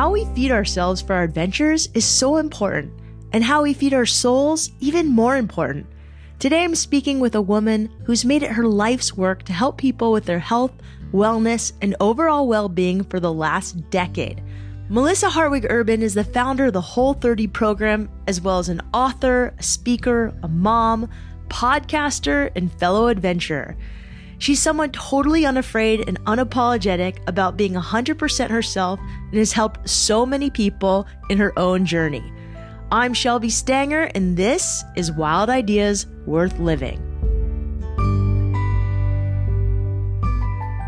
How we feed ourselves for our adventures is so important, and how we feed our souls even more important. Today I'm speaking with a woman who's made it her life's work to help people with their health, wellness, and overall well being for the last decade. Melissa Hartwig Urban is the founder of the Whole 30 program, as well as an author, a speaker, a mom, podcaster, and fellow adventurer. She's someone totally unafraid and unapologetic about being 100% herself and has helped so many people in her own journey. I'm Shelby Stanger, and this is Wild Ideas Worth Living.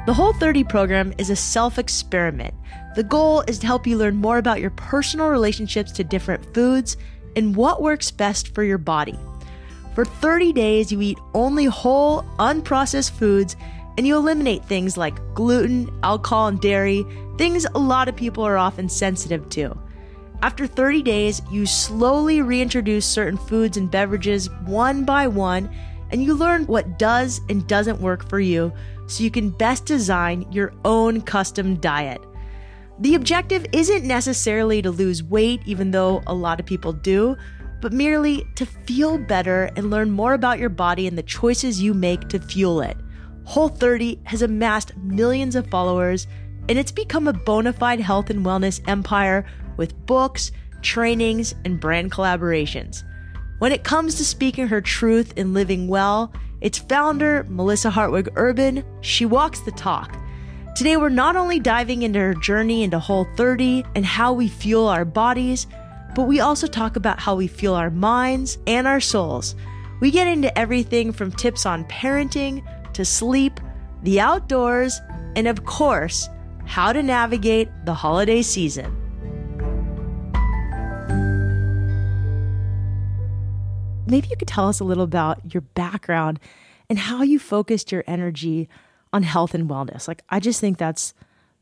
The Whole 30 program is a self experiment. The goal is to help you learn more about your personal relationships to different foods and what works best for your body. For 30 days, you eat only whole, unprocessed foods and you eliminate things like gluten, alcohol, and dairy, things a lot of people are often sensitive to. After 30 days, you slowly reintroduce certain foods and beverages one by one, and you learn what does and doesn't work for you so you can best design your own custom diet. The objective isn't necessarily to lose weight, even though a lot of people do, but merely to feel better and learn more about your body and the choices you make to fuel it. Whole 30 has amassed millions of followers, and it's become a bona fide health and wellness empire with books, trainings, and brand collaborations. When it comes to speaking her truth and living well, its founder, Melissa Hartwig Urban, she walks the talk. Today, we're not only diving into her journey into Whole 30 and how we fuel our bodies, but we also talk about how we fuel our minds and our souls. We get into everything from tips on parenting to sleep, the outdoors, and of course, how to navigate the holiday season. maybe you could tell us a little about your background and how you focused your energy on health and wellness. Like, I just think that's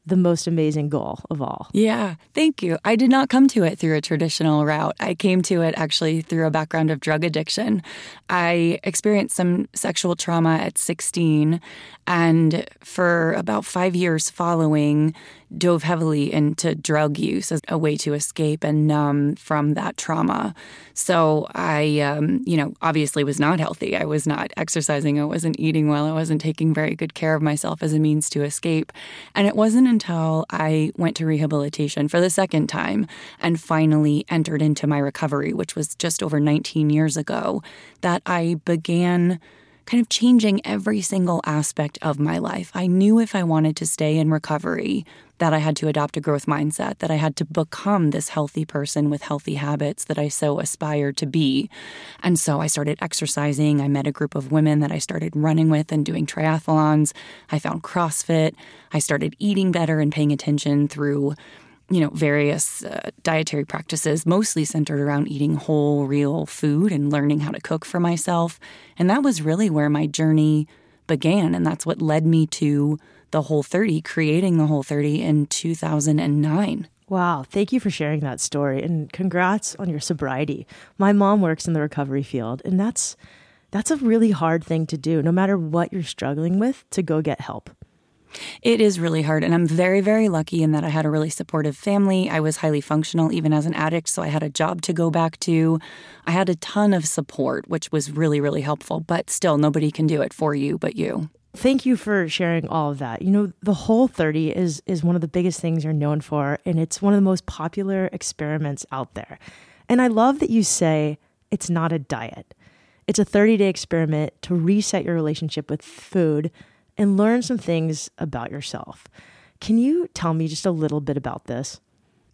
the most amazing goal of all. Yeah, thank you. I did not come to it through a traditional route. I came to it actually through a background of drug addiction. I experienced some sexual trauma at 16 and for about 5 years following dove heavily into drug use as a way to escape and numb from that trauma. So I, um, you know, obviously was not healthy. I was not exercising. I wasn't eating well. I wasn't taking very good care of myself as a means to escape. And it wasn't until I went to rehabilitation for the second time and finally entered into my recovery, which was just over 19 years ago, that I began kind of changing every single aspect of my life. I knew if I wanted to stay in recovery that I had to adopt a growth mindset, that I had to become this healthy person with healthy habits that I so aspired to be. And so I started exercising. I met a group of women that I started running with and doing triathlons. I found CrossFit. I started eating better and paying attention through you know, various uh, dietary practices, mostly centered around eating whole, real food and learning how to cook for myself. And that was really where my journey began. And that's what led me to the Whole 30, creating the Whole 30 in 2009. Wow, thank you for sharing that story and congrats on your sobriety. My mom works in the recovery field and that's that's a really hard thing to do no matter what you're struggling with to go get help. It is really hard. And I'm very, very lucky in that I had a really supportive family. I was highly functional even as an addict, so I had a job to go back to. I had a ton of support, which was really, really helpful. But still, nobody can do it for you but you. Thank you for sharing all of that. You know, the whole 30 is is one of the biggest things you're known for and it's one of the most popular experiments out there. And I love that you say it's not a diet. It's a 30-day experiment to reset your relationship with food and learn some things about yourself. Can you tell me just a little bit about this?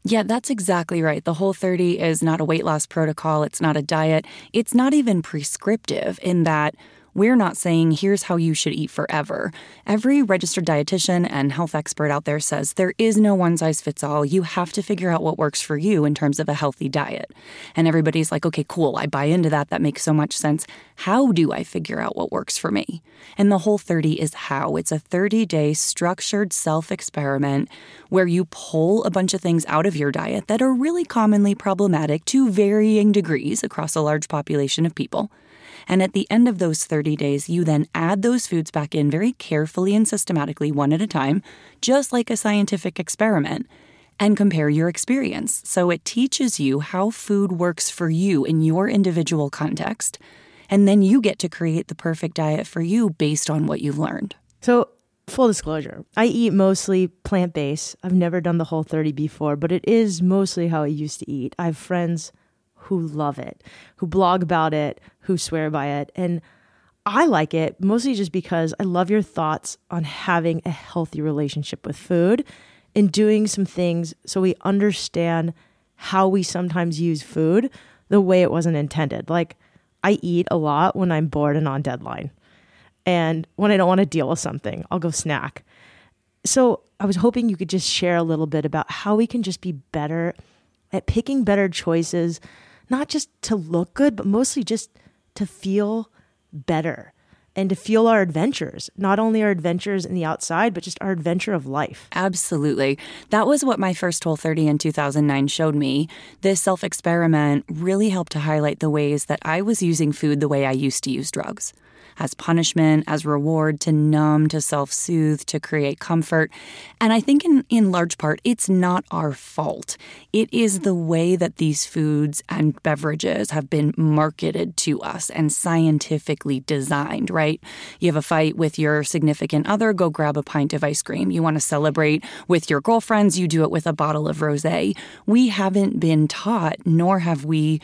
Yeah, that's exactly right. The Whole 30 is not a weight loss protocol. It's not a diet. It's not even prescriptive in that we're not saying here's how you should eat forever. Every registered dietitian and health expert out there says there is no one size fits all. You have to figure out what works for you in terms of a healthy diet. And everybody's like, okay, cool, I buy into that. That makes so much sense. How do I figure out what works for me? And the whole 30 is how. It's a 30 day structured self experiment where you pull a bunch of things out of your diet that are really commonly problematic to varying degrees across a large population of people. And at the end of those 30 days, you then add those foods back in very carefully and systematically, one at a time, just like a scientific experiment. and compare your experience. So it teaches you how food works for you in your individual context. And then you get to create the perfect diet for you based on what you've learned. So, full disclosure, I eat mostly plant based. I've never done the whole 30 before, but it is mostly how I used to eat. I have friends who love it, who blog about it, who swear by it. And I like it mostly just because I love your thoughts on having a healthy relationship with food and doing some things so we understand how we sometimes use food the way it wasn't intended. Like, I eat a lot when I'm bored and on deadline. And when I don't want to deal with something, I'll go snack. So, I was hoping you could just share a little bit about how we can just be better at picking better choices not just to look good, but mostly just to feel better and to feel our adventures, not only our adventures in the outside, but just our adventure of life. Absolutely. That was what my first Whole 30 in 2009 showed me. This self experiment really helped to highlight the ways that I was using food the way I used to use drugs as punishment, as reward, to numb, to self soothe, to create comfort. And I think in, in large part, it's not our fault. It is the way that these foods and beverages have been marketed to us and scientifically designed, right? You have a fight with your significant other, go grab a pint of ice cream. You want to celebrate with your girlfriends, you do it with a bottle of rose. We haven't been taught, nor have we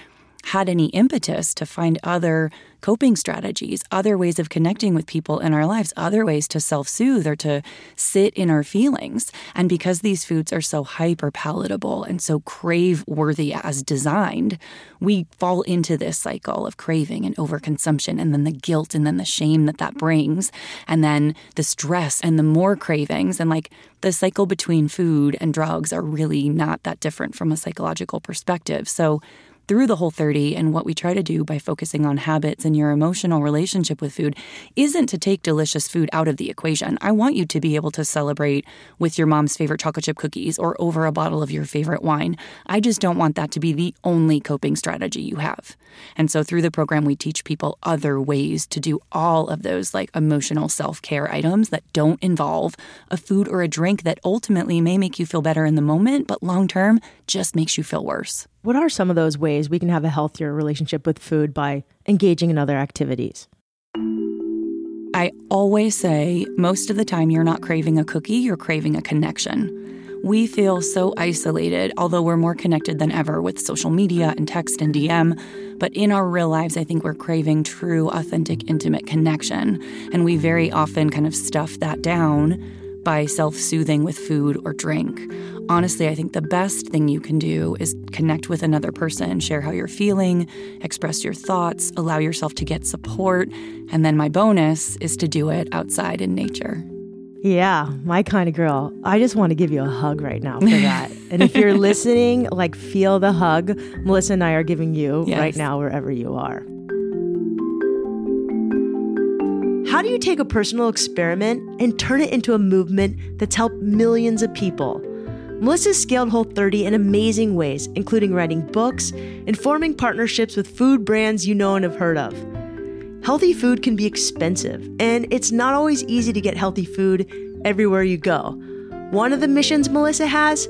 had any impetus to find other coping strategies, other ways of connecting with people in our lives, other ways to self soothe or to sit in our feelings. And because these foods are so hyper palatable and so crave worthy as designed, we fall into this cycle of craving and overconsumption, and then the guilt and then the shame that that brings, and then the stress and the more cravings. And like the cycle between food and drugs are really not that different from a psychological perspective. So through the whole 30 and what we try to do by focusing on habits and your emotional relationship with food isn't to take delicious food out of the equation. I want you to be able to celebrate with your mom's favorite chocolate chip cookies or over a bottle of your favorite wine. I just don't want that to be the only coping strategy you have. And so through the program we teach people other ways to do all of those like emotional self-care items that don't involve a food or a drink that ultimately may make you feel better in the moment but long term just makes you feel worse. What are some of those ways we can have a healthier relationship with food by engaging in other activities? I always say most of the time you're not craving a cookie, you're craving a connection. We feel so isolated, although we're more connected than ever with social media and text and DM. But in our real lives, I think we're craving true, authentic, intimate connection. And we very often kind of stuff that down by self soothing with food or drink. Honestly, I think the best thing you can do is connect with another person, share how you're feeling, express your thoughts, allow yourself to get support. And then my bonus is to do it outside in nature. Yeah, my kind of girl. I just want to give you a hug right now for that. and if you're listening, like feel the hug Melissa and I are giving you yes. right now, wherever you are. How do you take a personal experiment and turn it into a movement that's helped millions of people? Melissa scaled Whole 30 in amazing ways, including writing books and forming partnerships with food brands you know and have heard of. Healthy food can be expensive, and it's not always easy to get healthy food everywhere you go. One of the missions Melissa has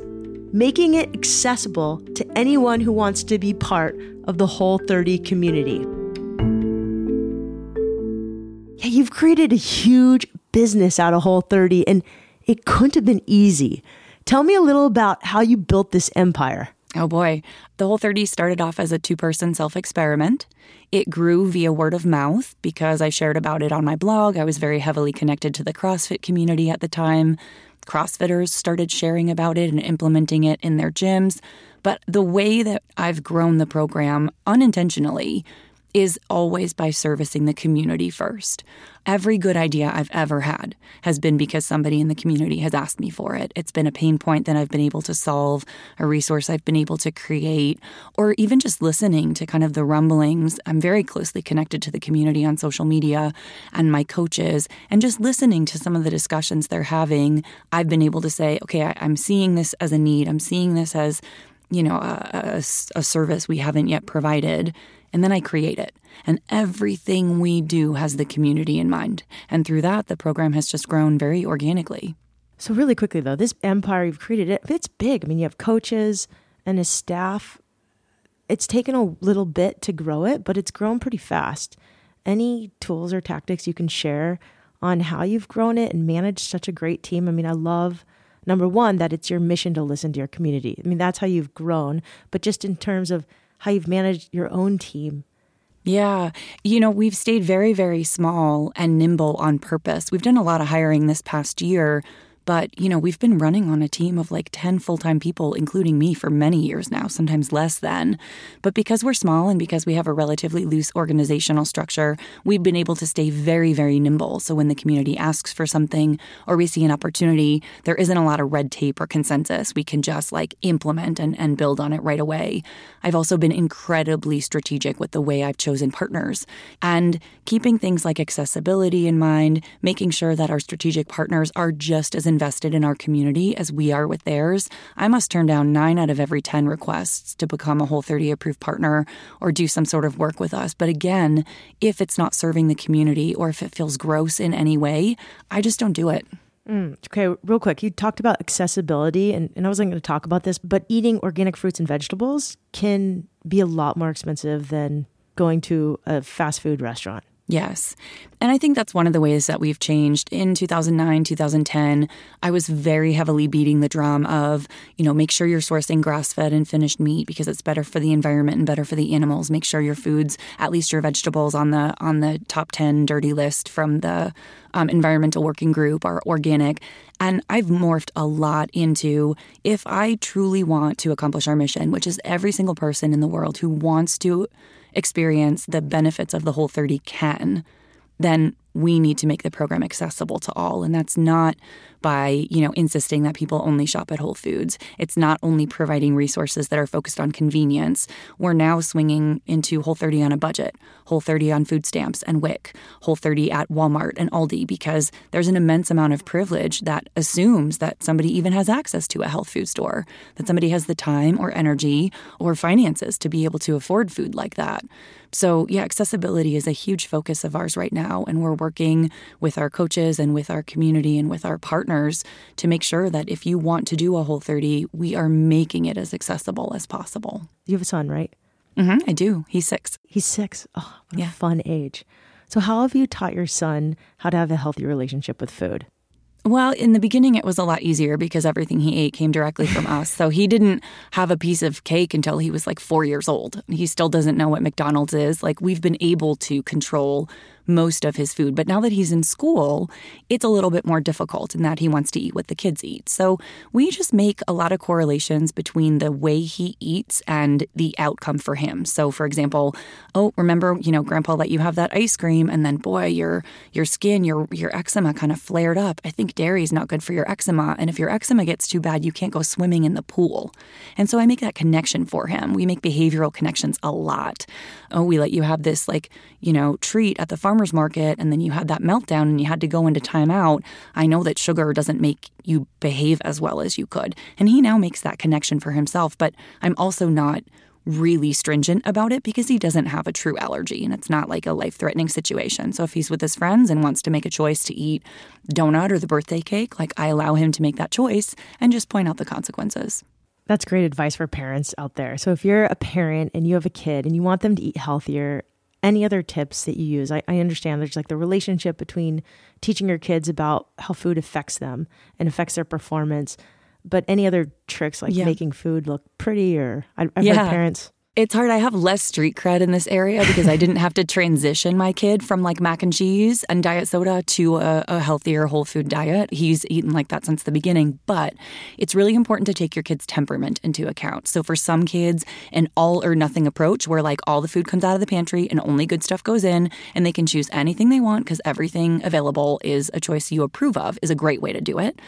making it accessible to anyone who wants to be part of the Whole 30 community yeah, you've created a huge business out of Whole 30 and it couldn't have been easy. Tell me a little about how you built this empire. Oh boy. The Whole 30 started off as a two person self experiment. It grew via word of mouth because I shared about it on my blog. I was very heavily connected to the CrossFit community at the time. CrossFitters started sharing about it and implementing it in their gyms. But the way that I've grown the program unintentionally is always by servicing the community first. Every good idea I've ever had has been because somebody in the community has asked me for it. It's been a pain point that I've been able to solve, a resource I've been able to create, or even just listening to kind of the rumblings. I'm very closely connected to the community on social media and my coaches, and just listening to some of the discussions they're having. I've been able to say, okay, I, am seeing this as a need, I'm seeing this as you know, a, a, a service we haven't yet provided and then I create it. And everything we do has the community in mind. And through that, the program has just grown very organically. So really quickly though, this empire you've created, it it's big. I mean, you have coaches and a staff. It's taken a little bit to grow it, but it's grown pretty fast. Any tools or tactics you can share on how you've grown it and managed such a great team? I mean, I love number one that it's your mission to listen to your community. I mean, that's how you've grown, but just in terms of how you've managed your own team yeah. You know, we've stayed very, very small and nimble on purpose. We've done a lot of hiring this past year but, you know, we've been running on a team of like 10 full time people, including me, for many years now, sometimes less than. But because we're small and because we have a relatively loose organizational structure, we've been able to stay very, very nimble. So when the community asks for something or we see an opportunity, there isn't a lot of red tape or consensus. We can just like implement and, and build on it right away. I've also been incredibly strategic with the way I've chosen partners and keeping things like accessibility in mind, making sure that our strategic partners are just as invested in our community as we are with theirs, I must turn down nine out of every 10 requests to become a Whole 30 approved partner or do some sort of work with us. But again, if it's not serving the community or if it feels gross in any way, I just don't do it. Mm, okay, real quick. You talked about accessibility, and, and I wasn't going to talk about this, but eating organic fruits and vegetables can be a lot more expensive than going to a fast food restaurant. Yes. And I think that's one of the ways that we've changed. In 2009, 2010, I was very heavily beating the drum of, you know, make sure you're sourcing grass fed and finished meat because it's better for the environment and better for the animals. Make sure your foods, at least your vegetables on the on the top 10 dirty list from the um, environmental working group are organic. And I've morphed a lot into if I truly want to accomplish our mission, which is every single person in the world who wants to experience the benefits of the Whole 30 can, then we need to make the program accessible to all. And that's not by, you know, insisting that people only shop at Whole Foods. It's not only providing resources that are focused on convenience. We're now swinging into Whole 30 on a budget, Whole 30 on food stamps and WIC, Whole 30 at Walmart and Aldi, because there's an immense amount of privilege that assumes that somebody even has access to a health food store, that somebody has the time or energy or finances to be able to afford food like that. So, yeah, accessibility is a huge focus of ours right now. And we're working with our coaches and with our community and with our partners to make sure that if you want to do a Whole 30, we are making it as accessible as possible. You have a son, right? Mm-hmm, I do. He's six. He's six. Oh, what yeah. a fun age. So, how have you taught your son how to have a healthy relationship with food? Well, in the beginning, it was a lot easier because everything he ate came directly from us. So he didn't have a piece of cake until he was like four years old. He still doesn't know what McDonald's is. Like, we've been able to control most of his food. But now that he's in school, it's a little bit more difficult in that he wants to eat what the kids eat. So we just make a lot of correlations between the way he eats and the outcome for him. So for example, oh, remember, you know, grandpa let you have that ice cream and then boy, your your skin, your your eczema kind of flared up. I think dairy is not good for your eczema. And if your eczema gets too bad, you can't go swimming in the pool. And so I make that connection for him. We make behavioral connections a lot. Oh, we let you have this like, you know, treat at the farm farmer's market and then you had that meltdown and you had to go into timeout, I know that sugar doesn't make you behave as well as you could. And he now makes that connection for himself, but I'm also not really stringent about it because he doesn't have a true allergy and it's not like a life threatening situation. So if he's with his friends and wants to make a choice to eat donut or the birthday cake, like I allow him to make that choice and just point out the consequences. That's great advice for parents out there. So if you're a parent and you have a kid and you want them to eat healthier any other tips that you use? I, I understand there's like the relationship between teaching your kids about how food affects them and affects their performance, but any other tricks like yeah. making food look pretty or I, I've yeah. heard parents it's hard. I have less street cred in this area because I didn't have to transition my kid from like mac and cheese and diet soda to a, a, healthier whole food diet. He's eaten like that since the beginning. But it's really important to take your kid's temperament into account. So for some kids, an all or nothing approach where like all the food comes out of the pantry and only good stuff goes in and they can choose anything they want because everything available is a choice you approve of is a great way to do it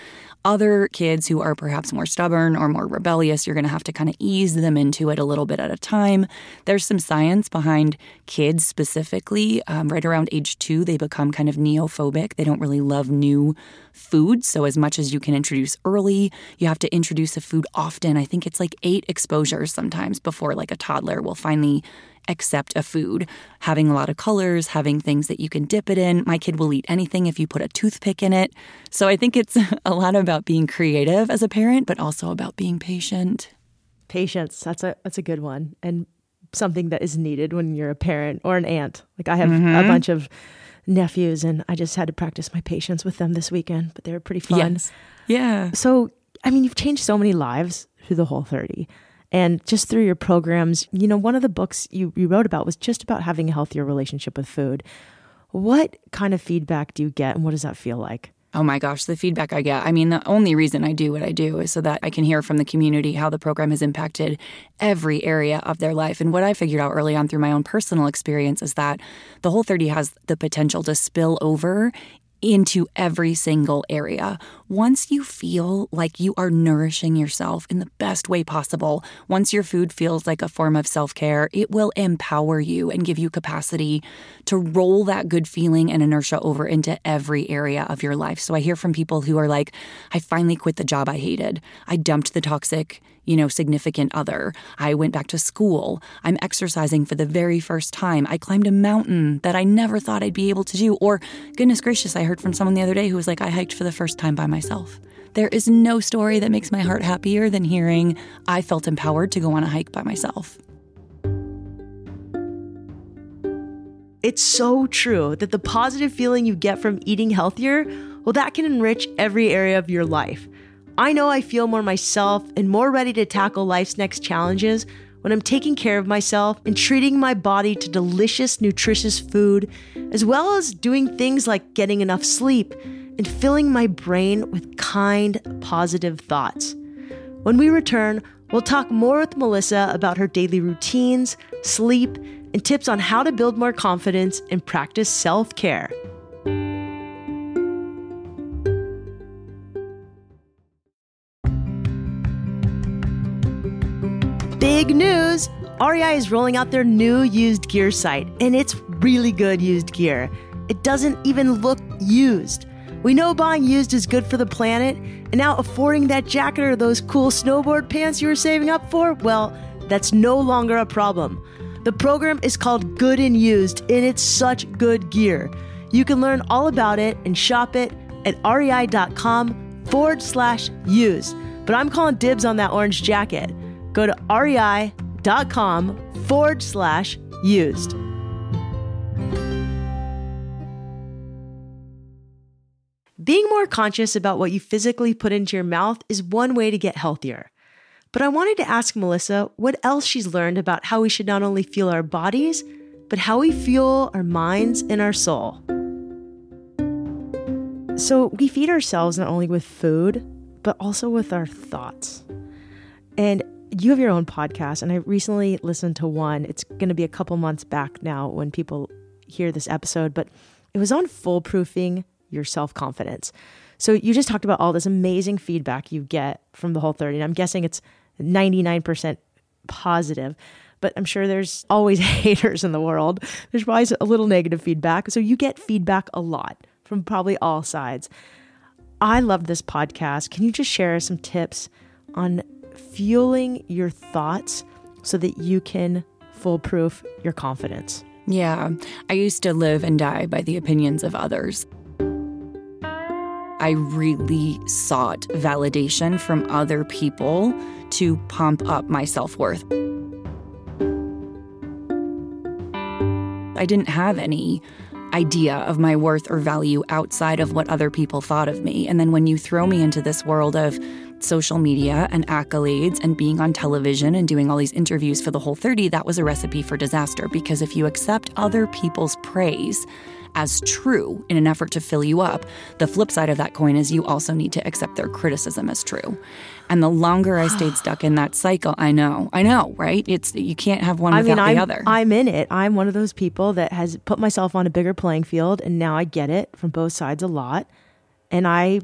other kids who are perhaps more stubborn or more rebellious, you're going to have to kind of ease them into it a little bit at a time. There's some science behind kids specifically. Um, right around age two, they become kind of neophobic. They don't really love new food. So, as much as you can introduce early, you have to introduce a food often. I think it's like eight exposures sometimes before like a toddler will finally accept a food. Having a lot of colors, having things that you can dip it in. My kid will eat anything if you put a toothpick in it. So I think it's a lot about being creative as a parent, but also about being patient. Patience. That's a that's a good one. And something that is needed when you're a parent or an aunt. Like I have mm-hmm. a bunch of nephews and I just had to practice my patience with them this weekend, but they were pretty fun. Yes. Yeah. So, I mean, you've changed so many lives through the whole 30 and just through your programs. You know, one of the books you, you wrote about was just about having a healthier relationship with food. What kind of feedback do you get and what does that feel like? Oh my gosh, the feedback I get. I mean, the only reason I do what I do is so that I can hear from the community how the program has impacted every area of their life. And what I figured out early on through my own personal experience is that the Whole 30 has the potential to spill over into every single area. Once you feel like you are nourishing yourself in the best way possible, once your food feels like a form of self care, it will empower you and give you capacity to roll that good feeling and inertia over into every area of your life. So I hear from people who are like, I finally quit the job I hated. I dumped the toxic you know, significant other. I went back to school. I'm exercising for the very first time. I climbed a mountain that I never thought I'd be able to do. Or, goodness gracious, I heard from someone the other day who was like, I hiked for the first time by myself. There is no story that makes my heart happier than hearing I felt empowered to go on a hike by myself. It's so true that the positive feeling you get from eating healthier, well, that can enrich every area of your life. I know I feel more myself and more ready to tackle life's next challenges when I'm taking care of myself and treating my body to delicious, nutritious food, as well as doing things like getting enough sleep and filling my brain with kind, positive thoughts. When we return, we'll talk more with Melissa about her daily routines, sleep, and tips on how to build more confidence and practice self care. Big news! REI is rolling out their new used gear site, and it's really good used gear. It doesn't even look used. We know buying used is good for the planet, and now affording that jacket or those cool snowboard pants you were saving up for, well, that's no longer a problem. The program is called Good and Used, and it's such good gear. You can learn all about it and shop it at rei.com forward slash used. But I'm calling dibs on that orange jacket go to rei.com forward slash used. Being more conscious about what you physically put into your mouth is one way to get healthier. But I wanted to ask Melissa what else she's learned about how we should not only feel our bodies, but how we feel our minds and our soul. So, we feed ourselves not only with food, but also with our thoughts. And you have your own podcast, and I recently listened to one. It's going to be a couple months back now when people hear this episode, but it was on foolproofing your self confidence. So you just talked about all this amazing feedback you get from the whole 30, and I'm guessing it's 99% positive, but I'm sure there's always haters in the world. There's probably a little negative feedback. So you get feedback a lot from probably all sides. I love this podcast. Can you just share some tips on fueling your thoughts so that you can foolproof your confidence. Yeah, I used to live and die by the opinions of others. I really sought validation from other people to pump up my self worth. I didn't have any idea of my worth or value outside of what other people thought of me. And then when you throw me into this world of social media and accolades and being on television and doing all these interviews for the whole 30, that was a recipe for disaster because if you accept other people's praise, as true in an effort to fill you up. The flip side of that coin is you also need to accept their criticism as true. And the longer I stayed stuck in that cycle, I know, I know, right? It's you can't have one without mean, the I'm, other. I'm in it. I'm one of those people that has put myself on a bigger playing field, and now I get it from both sides a lot. And I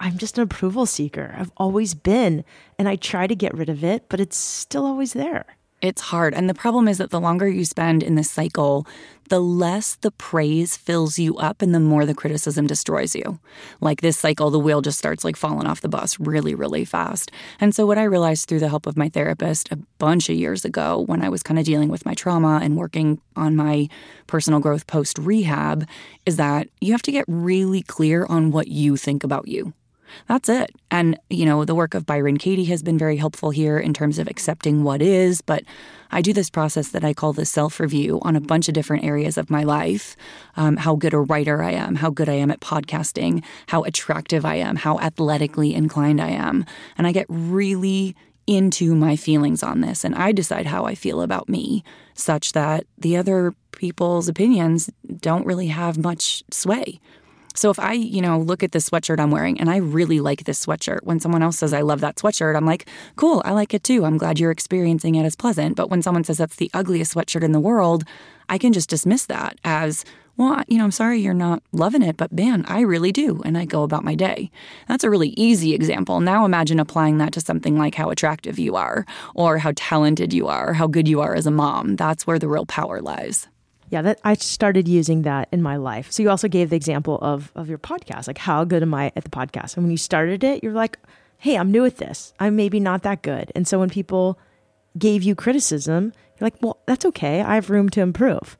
I'm just an approval seeker. I've always been, and I try to get rid of it, but it's still always there. It's hard. And the problem is that the longer you spend in this cycle, the less the praise fills you up and the more the criticism destroys you. Like this cycle, the wheel just starts like falling off the bus really, really fast. And so, what I realized through the help of my therapist a bunch of years ago when I was kind of dealing with my trauma and working on my personal growth post rehab is that you have to get really clear on what you think about you. That's it. And, you know, the work of Byron Katie has been very helpful here in terms of accepting what is. But I do this process that I call the self review on a bunch of different areas of my life um, how good a writer I am, how good I am at podcasting, how attractive I am, how athletically inclined I am. And I get really into my feelings on this and I decide how I feel about me, such that the other people's opinions don't really have much sway. So if I, you know, look at this sweatshirt I'm wearing and I really like this sweatshirt, when someone else says I love that sweatshirt, I'm like, cool, I like it too. I'm glad you're experiencing it as pleasant. But when someone says that's the ugliest sweatshirt in the world, I can just dismiss that as, well, you know, I'm sorry you're not loving it, but man, I really do. And I go about my day. That's a really easy example. Now imagine applying that to something like how attractive you are, or how talented you are, or how good you are as a mom. That's where the real power lies. Yeah, that I started using that in my life. So you also gave the example of of your podcast, like how good am I at the podcast? And when you started it, you're like, "Hey, I'm new at this. I'm maybe not that good." And so when people gave you criticism, you're like, "Well, that's okay. I have room to improve."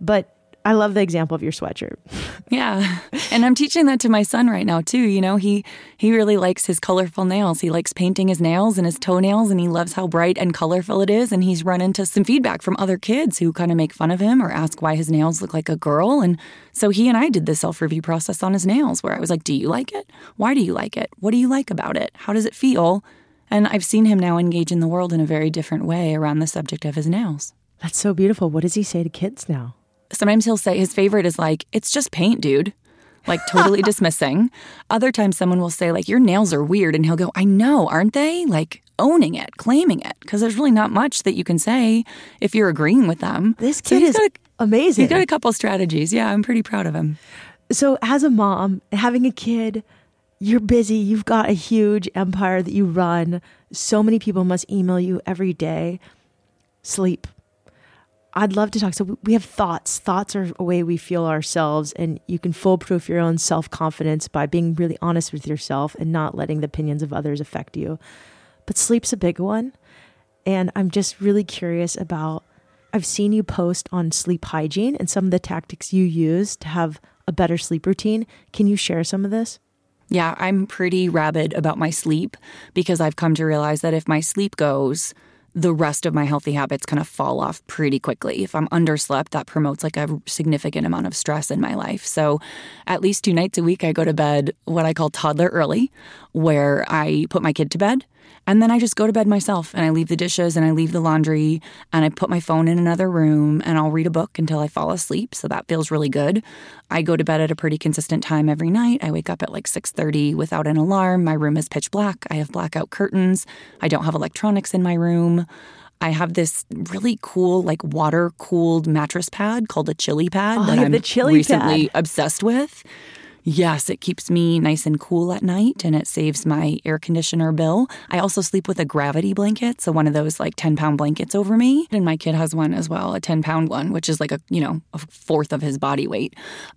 But I love the example of your sweatshirt. yeah. And I'm teaching that to my son right now too. You know, he he really likes his colorful nails. He likes painting his nails and his toenails and he loves how bright and colorful it is and he's run into some feedback from other kids who kind of make fun of him or ask why his nails look like a girl and so he and I did the self-review process on his nails where I was like, "Do you like it? Why do you like it? What do you like about it? How does it feel?" And I've seen him now engage in the world in a very different way around the subject of his nails. That's so beautiful. What does he say to kids now? Sometimes he'll say his favorite is like, it's just paint, dude. Like totally dismissing. Other times someone will say, like, your nails are weird. And he'll go, I know, aren't they? Like owning it, claiming it. Because there's really not much that you can say if you're agreeing with them. This kid so is a, amazing. He's got a couple strategies. Yeah, I'm pretty proud of him. So, as a mom, having a kid, you're busy. You've got a huge empire that you run. So many people must email you every day. Sleep. I'd love to talk. So we have thoughts. Thoughts are a way we feel ourselves, and you can foolproof your own self confidence by being really honest with yourself and not letting the opinions of others affect you. But sleep's a big one, and I'm just really curious about. I've seen you post on sleep hygiene and some of the tactics you use to have a better sleep routine. Can you share some of this? Yeah, I'm pretty rabid about my sleep because I've come to realize that if my sleep goes, the rest of my healthy habits kind of fall off pretty quickly. If I'm underslept, that promotes like a significant amount of stress in my life. So, at least two nights a week, I go to bed what I call toddler early, where I put my kid to bed and then I just go to bed myself and I leave the dishes and I leave the laundry and I put my phone in another room and I'll read a book until I fall asleep. So that feels really good. I go to bed at a pretty consistent time every night. I wake up at like 6:30 without an alarm. My room is pitch black. I have blackout curtains. I don't have electronics in my room. I have this really cool, like water cooled mattress pad called a chili pad oh, that I'm the chili recently pad. obsessed with. Yes, it keeps me nice and cool at night and it saves my air conditioner bill. I also sleep with a gravity blanket, so one of those like 10 pound blankets over me. And my kid has one as well, a 10 pound one, which is like a, you know, a fourth of his body weight.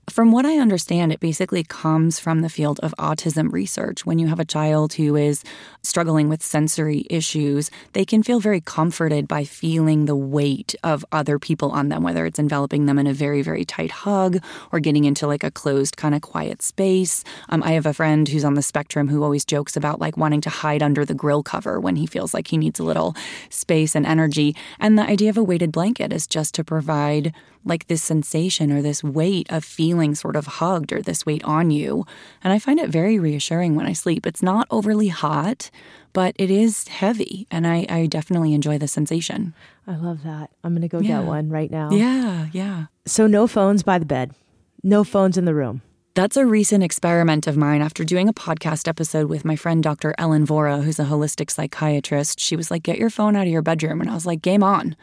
From what I understand, it basically comes from the field of autism research. When you have a child who is struggling with sensory issues, they can feel very comforted by feeling the weight of other people on them, whether it's enveloping them in a very, very tight hug or getting into like a closed, kind of quiet quiet space. Um, I have a friend who's on the spectrum who always jokes about like wanting to hide under the grill cover when he feels like he needs a little space and energy. And the idea of a weighted blanket is just to provide like this sensation or this weight of feeling sort of hugged or this weight on you. And I find it very reassuring when I sleep. It's not overly hot, but it is heavy. And I, I definitely enjoy the sensation. I love that. I'm going to go yeah. get one right now. Yeah, yeah. So, no phones by the bed, no phones in the room. That's a recent experiment of mine. After doing a podcast episode with my friend Dr. Ellen Vora, who's a holistic psychiatrist, she was like, Get your phone out of your bedroom. And I was like, Game on.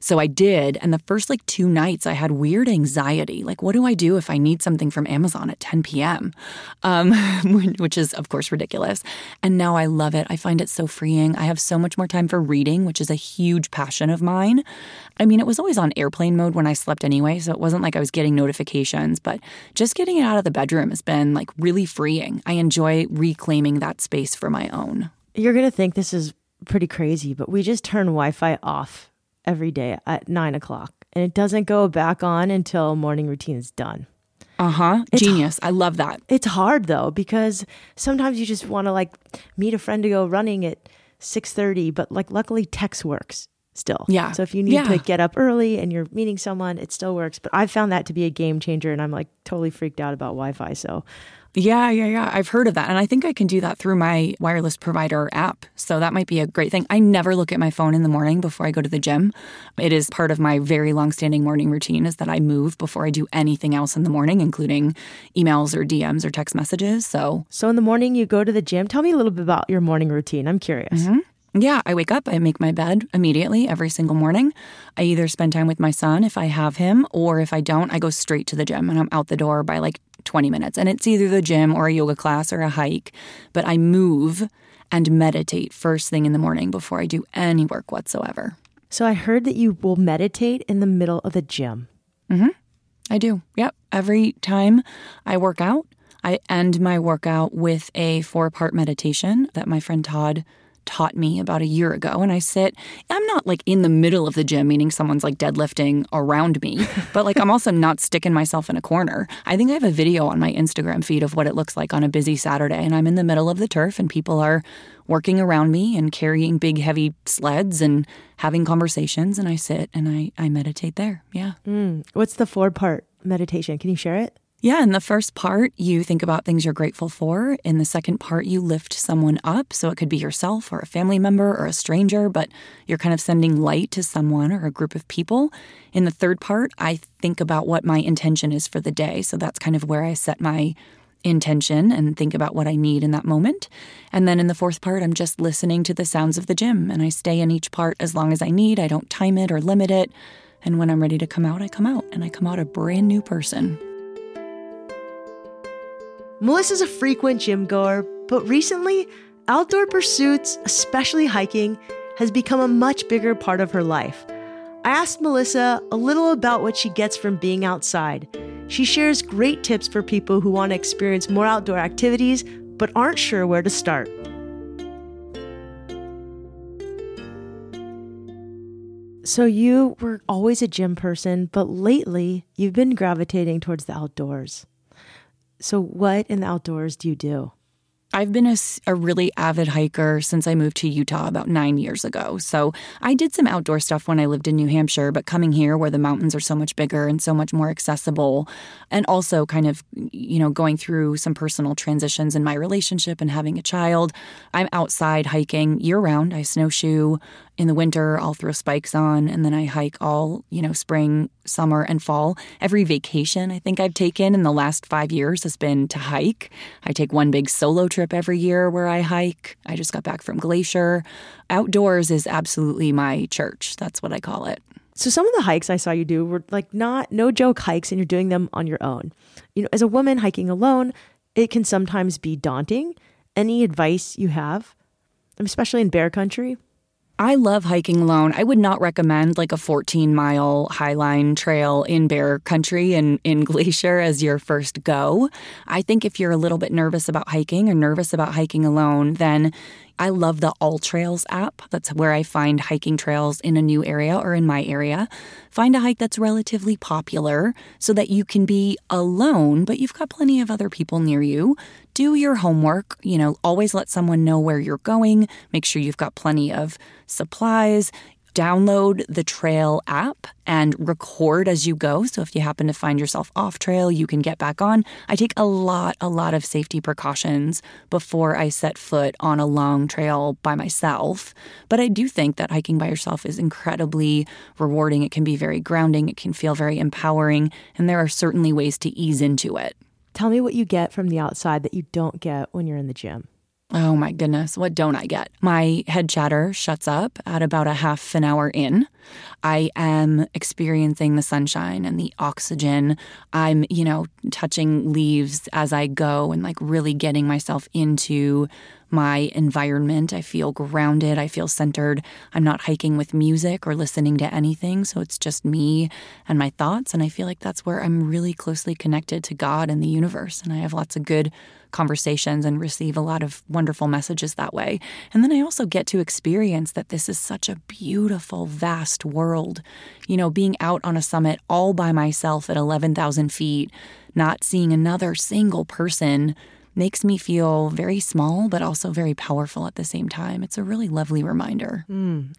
So I did. And the first like two nights, I had weird anxiety. Like, what do I do if I need something from Amazon at 10 p.m.? Um, which is, of course, ridiculous. And now I love it. I find it so freeing. I have so much more time for reading, which is a huge passion of mine. I mean, it was always on airplane mode when I slept anyway. So it wasn't like I was getting notifications, but just getting it out of the bedroom has been like really freeing. I enjoy reclaiming that space for my own. You're going to think this is pretty crazy, but we just turn Wi Fi off every day at nine o'clock and it doesn't go back on until morning routine is done. Uh huh. Genius. I love that. It's hard though because sometimes you just want to like meet a friend to go running at 6:30, but like luckily text works still. Yeah. So if you need Yeah. to get up early and you're meeting someone, it still works. But I've found that to be a game changer and I'm like totally freaked out about Wi-Fi. So Yeah, yeah, yeah. I've heard of that. And I think I can do that through my wireless provider app. So that might be a great thing. I never look at my phone in the morning before I go to the gym. It is part of my very long-standing morning routine is that I move before I do anything else in the morning, including emails or DMs or text messages. So so in the morning you go to the gym. Tell me a little bit about your morning routine. I'm curious. Mm-hmm. Yeah, I wake up, I make my bed immediately every single morning. I either spend time with my son if I have him, or if I don't, I go straight to the gym and I'm out the door by like 20 minutes. And it's either the gym or a yoga class or a hike, but I move and meditate first thing in the morning before I do any work whatsoever. So I heard that you will meditate in the middle of the gym. Mm-hmm. I do. Yep. Every time I work out, I end my workout with a four part meditation that my friend Todd taught me about a year ago. And I sit, I'm not like in the middle of the gym, meaning someone's like deadlifting around me, but like I'm also not sticking myself in a corner. I think I have a video on my Instagram feed of what it looks like on a busy Saturday. And I'm in the middle of the turf and people are working around me and carrying big, heavy sleds and having conversations. And I sit and I, I meditate there. Yeah. Mm. What's the four part meditation? Can you share it? Yeah, in the first part, you think about things you're grateful for. In the second part, you lift someone up. So it could be yourself or a family member or a stranger, but you're kind of sending light to someone or a group of people. In the third part, I think about what my intention is for the day. So that's kind of where I set my intention and think about what I need in that moment. And then in the fourth part, I'm just listening to the sounds of the gym and I stay in each part as long as I need. I don't time it or limit it. And when I'm ready to come out, I come out and I come out a brand new person. Melissa's a frequent gym goer, but recently, outdoor pursuits, especially hiking, has become a much bigger part of her life. I asked Melissa a little about what she gets from being outside. She shares great tips for people who want to experience more outdoor activities but aren't sure where to start. So, you were always a gym person, but lately you've been gravitating towards the outdoors. So, what in the outdoors do you do? I've been a really avid hiker since I moved to Utah about nine years ago. So I did some outdoor stuff when I lived in New Hampshire, but coming here where the mountains are so much bigger and so much more accessible, and also kind of, you know, going through some personal transitions in my relationship and having a child, I'm outside hiking year round. I snowshoe. In the winter, I'll throw spikes on and then I hike all, you know, spring, summer, and fall. Every vacation I think I've taken in the last five years has been to hike. I take one big solo trip every year where I hike. I just got back from Glacier. Outdoors is absolutely my church. That's what I call it. So some of the hikes I saw you do were like not no joke hikes and you're doing them on your own. You know, as a woman hiking alone, it can sometimes be daunting. Any advice you have, especially in bear country? I love hiking alone. I would not recommend like a 14 mile highline trail in bear country and in Glacier as your first go. I think if you're a little bit nervous about hiking or nervous about hiking alone, then I love the All Trails app. That's where I find hiking trails in a new area or in my area. Find a hike that's relatively popular so that you can be alone, but you've got plenty of other people near you. Do your homework. You know, always let someone know where you're going. Make sure you've got plenty of supplies. Download the trail app and record as you go. So if you happen to find yourself off trail, you can get back on. I take a lot, a lot of safety precautions before I set foot on a long trail by myself. But I do think that hiking by yourself is incredibly rewarding. It can be very grounding, it can feel very empowering, and there are certainly ways to ease into it. Tell me what you get from the outside that you don't get when you're in the gym. Oh my goodness, what don't I get? My head chatter shuts up at about a half an hour in. I am experiencing the sunshine and the oxygen. I'm, you know, touching leaves as I go and like really getting myself into my environment. I feel grounded. I feel centered. I'm not hiking with music or listening to anything. So it's just me and my thoughts. And I feel like that's where I'm really closely connected to God and the universe. And I have lots of good conversations and receive a lot of wonderful messages that way. And then I also get to experience that this is such a beautiful, vast world. You know, being out on a summit all by myself at 11,000 feet, not seeing another single person makes me feel very small, but also very powerful at the same time. It's a really lovely reminder. Mm.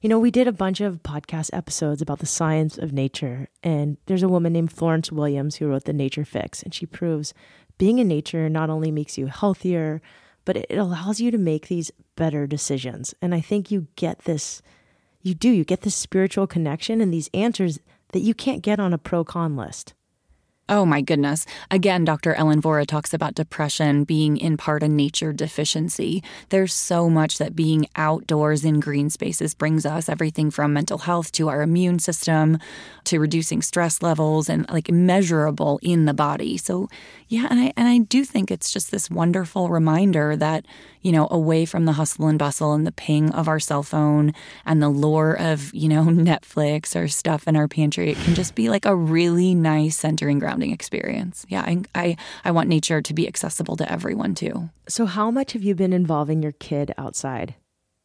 You know, we did a bunch of podcast episodes about the science of nature, and there's a woman named Florence Williams who wrote The Nature Fix, and she proves being in nature not only makes you healthier, but it allows you to make these better decisions. And I think you get this, you do, you get this spiritual connection and these answers that you can't get on a pro con list. Oh my goodness. Again, Dr. Ellen Vora talks about depression being in part a nature deficiency. There's so much that being outdoors in green spaces brings us everything from mental health to our immune system to reducing stress levels and like measurable in the body. So, yeah, and I and I do think it's just this wonderful reminder that, you know, away from the hustle and bustle and the ping of our cell phone and the lure of, you know, Netflix or stuff in our pantry, it can just be like a really nice centering grounding experience. Yeah, I, I, I want nature to be accessible to everyone too. So, how much have you been involving your kid outside?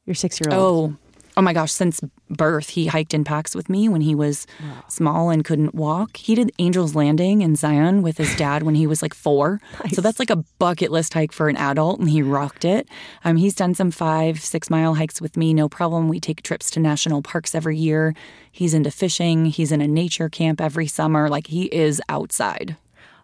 Your six year old? Oh, oh my gosh, since birth, he hiked in packs with me when he was wow. small and couldn't walk. He did Angel's Landing in Zion with his dad when he was like four. Nice. So that's like a bucket list hike for an adult, and he rocked it. Um, he's done some five, six mile hikes with me, no problem. We take trips to national parks every year. He's into fishing, he's in a nature camp every summer. Like he is outside.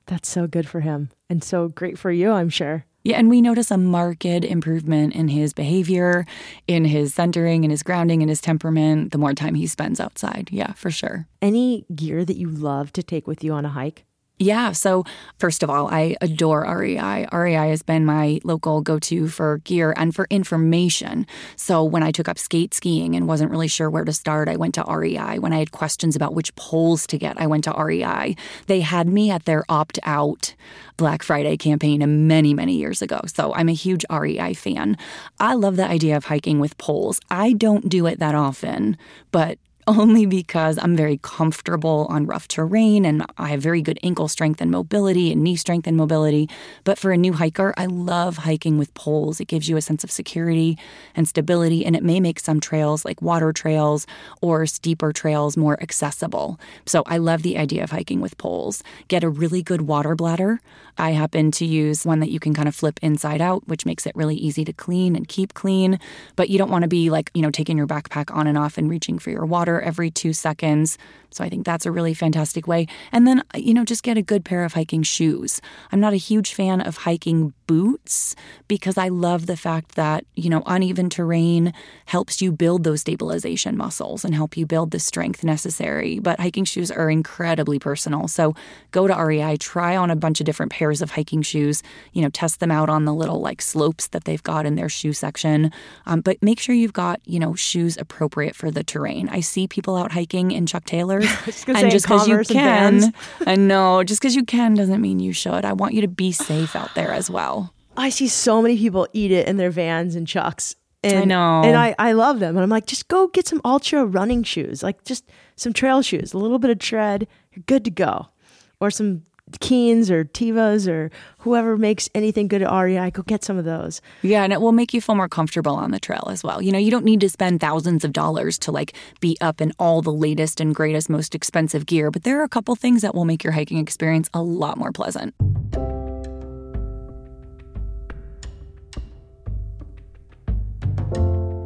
That's so good for him and so great for you, I'm sure. Yeah, and we notice a marked improvement in his behavior, in his centering, in his grounding, in his temperament the more time he spends outside. Yeah, for sure. Any gear that you love to take with you on a hike? Yeah. So, first of all, I adore REI. REI has been my local go to for gear and for information. So, when I took up skate skiing and wasn't really sure where to start, I went to REI. When I had questions about which poles to get, I went to REI. They had me at their opt out Black Friday campaign many, many years ago. So, I'm a huge REI fan. I love the idea of hiking with poles. I don't do it that often, but only because I'm very comfortable on rough terrain and I have very good ankle strength and mobility and knee strength and mobility. But for a new hiker, I love hiking with poles. It gives you a sense of security and stability, and it may make some trails, like water trails or steeper trails, more accessible. So I love the idea of hiking with poles. Get a really good water bladder. I happen to use one that you can kind of flip inside out, which makes it really easy to clean and keep clean. But you don't want to be like, you know, taking your backpack on and off and reaching for your water every two seconds. So I think that's a really fantastic way. And then, you know, just get a good pair of hiking shoes. I'm not a huge fan of hiking boots because I love the fact that, you know, uneven terrain helps you build those stabilization muscles and help you build the strength necessary. But hiking shoes are incredibly personal. So go to REI, try on a bunch of different pairs of hiking shoes, you know, test them out on the little like slopes that they've got in their shoe section. Um, but make sure you've got, you know, shoes appropriate for the terrain. I see people out hiking in Chuck Taylors. and just because you can, and no, just because you can doesn't mean you should. I want you to be safe out there as well. I see so many people eat it in their vans and chucks. And, I know. And I, I love them. And I'm like, just go get some ultra running shoes, like just some trail shoes, a little bit of tread, you're good to go. Or some Keens or Tevas or whoever makes anything good at REI, go get some of those. Yeah, and it will make you feel more comfortable on the trail as well. You know, you don't need to spend thousands of dollars to like be up in all the latest and greatest, most expensive gear, but there are a couple things that will make your hiking experience a lot more pleasant.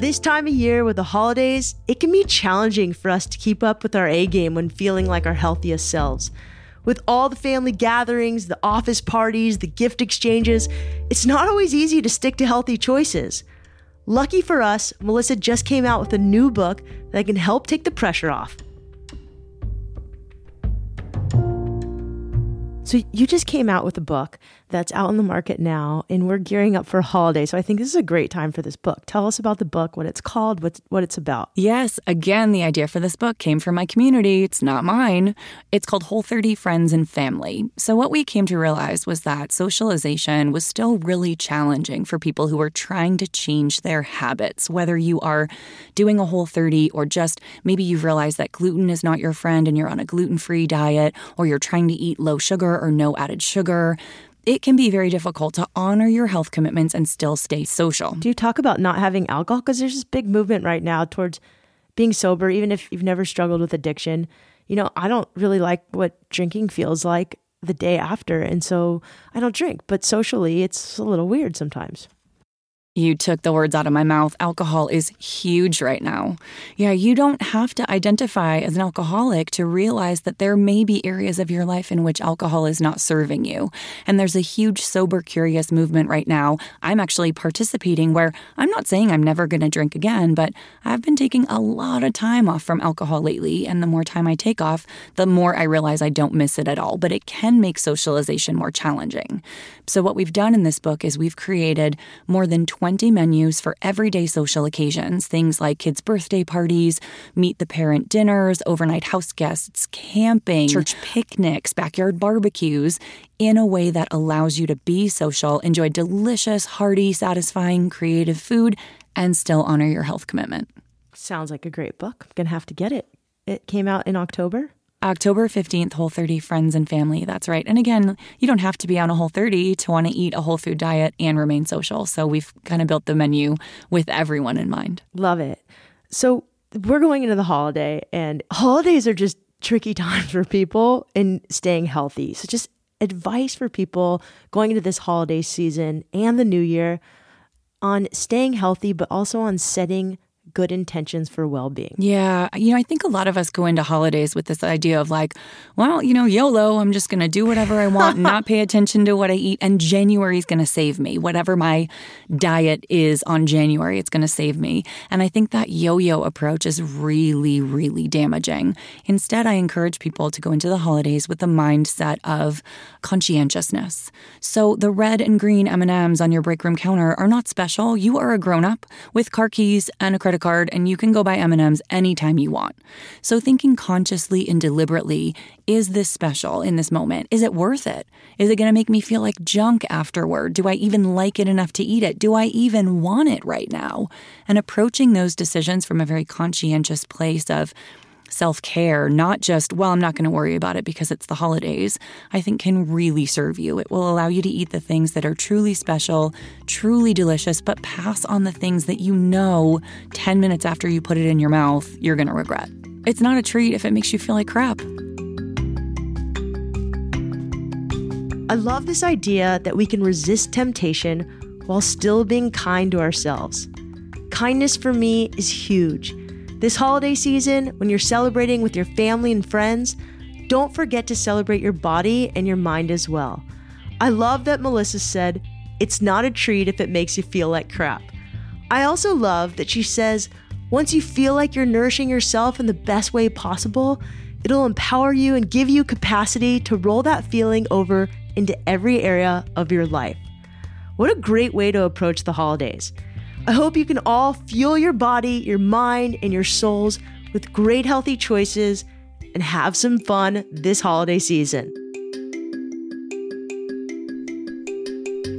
This time of year with the holidays, it can be challenging for us to keep up with our A game when feeling like our healthiest selves. With all the family gatherings, the office parties, the gift exchanges, it's not always easy to stick to healthy choices. Lucky for us, Melissa just came out with a new book that can help take the pressure off. So you just came out with a book that's out in the market now, and we're gearing up for holiday. So I think this is a great time for this book. Tell us about the book, what it's called, what what it's about. Yes, again, the idea for this book came from my community. It's not mine. It's called Whole30 Friends and Family. So what we came to realize was that socialization was still really challenging for people who are trying to change their habits, whether you are doing a Whole30 or just maybe you've realized that gluten is not your friend and you're on a gluten-free diet or you're trying to eat low sugar or no added sugar, it can be very difficult to honor your health commitments and still stay social. Do you talk about not having alcohol? Because there's this big movement right now towards being sober, even if you've never struggled with addiction. You know, I don't really like what drinking feels like the day after. And so I don't drink, but socially, it's a little weird sometimes. You took the words out of my mouth. Alcohol is huge right now. Yeah, you don't have to identify as an alcoholic to realize that there may be areas of your life in which alcohol is not serving you. And there's a huge sober curious movement right now. I'm actually participating where I'm not saying I'm never going to drink again, but I've been taking a lot of time off from alcohol lately. And the more time I take off, the more I realize I don't miss it at all. But it can make socialization more challenging. So, what we've done in this book is we've created more than 20 menus for everyday social occasions, things like kids' birthday parties, meet the parent dinners, overnight house guests, camping, church picnics, backyard barbecues, in a way that allows you to be social, enjoy delicious, hearty, satisfying, creative food, and still honor your health commitment. Sounds like a great book. I'm going to have to get it. It came out in October. October 15th, Whole30 Friends and Family. That's right. And again, you don't have to be on a Whole30 to want to eat a whole food diet and remain social. So we've kind of built the menu with everyone in mind. Love it. So we're going into the holiday, and holidays are just tricky times for people in staying healthy. So just advice for people going into this holiday season and the new year on staying healthy, but also on setting good intentions for well being. Yeah. You know, I think a lot of us go into holidays with this idea of like, well, you know, YOLO, I'm just going to do whatever I want, not pay attention to what I eat. And January is going to save me. Whatever my diet is on January, it's going to save me. And I think that yo yo approach is really, really damaging. Instead, I encourage people to go into the holidays with the mindset of conscientiousness. So the red and green M&Ms on your break room counter are not special. You are a grown up with car keys and a credit card and you can go buy M&Ms anytime you want. So thinking consciously and deliberately, is this special in this moment? Is it worth it? Is it going to make me feel like junk afterward? Do I even like it enough to eat it? Do I even want it right now? And approaching those decisions from a very conscientious place of self care, not just, well, I'm not going to worry about it because it's the holidays, I think can really serve you. It will allow you to eat the things that are truly special, truly delicious, but pass on the things that you know 10 minutes after you put it in your mouth, you're going to regret. It's not a treat if it makes you feel like crap. I love this idea that we can resist temptation while still being kind to ourselves. Kindness for me is huge. This holiday season, when you're celebrating with your family and friends, don't forget to celebrate your body and your mind as well. I love that Melissa said, It's not a treat if it makes you feel like crap. I also love that she says, once you feel like you're nourishing yourself in the best way possible, it'll empower you and give you capacity to roll that feeling over into every area of your life. What a great way to approach the holidays. I hope you can all fuel your body, your mind, and your souls with great healthy choices and have some fun this holiday season.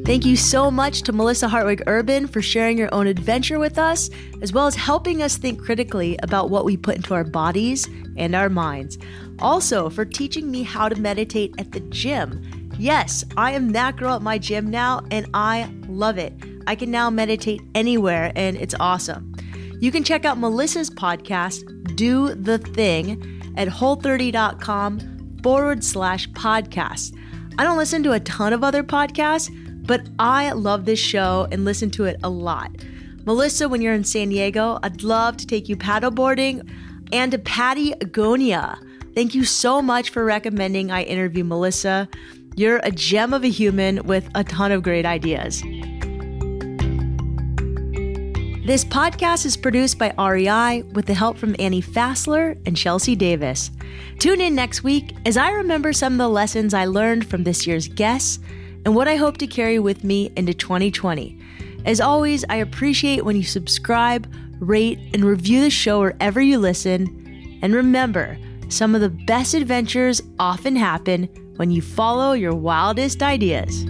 Thank you so much to Melissa Hartwig Urban for sharing your own adventure with us, as well as helping us think critically about what we put into our bodies and our minds. Also, for teaching me how to meditate at the gym. Yes, I am that girl at my gym now, and I love it. I can now meditate anywhere, and it's awesome. You can check out Melissa's podcast, Do the Thing, at whole30.com forward slash podcast. I don't listen to a ton of other podcasts, but I love this show and listen to it a lot. Melissa, when you're in San Diego, I'd love to take you paddleboarding and to Patagonia. Thank you so much for recommending I interview Melissa. You're a gem of a human with a ton of great ideas. This podcast is produced by REI with the help from Annie Fassler and Chelsea Davis. Tune in next week as I remember some of the lessons I learned from this year's guests and what I hope to carry with me into 2020. As always, I appreciate when you subscribe, rate, and review the show wherever you listen. And remember, some of the best adventures often happen when you follow your wildest ideas.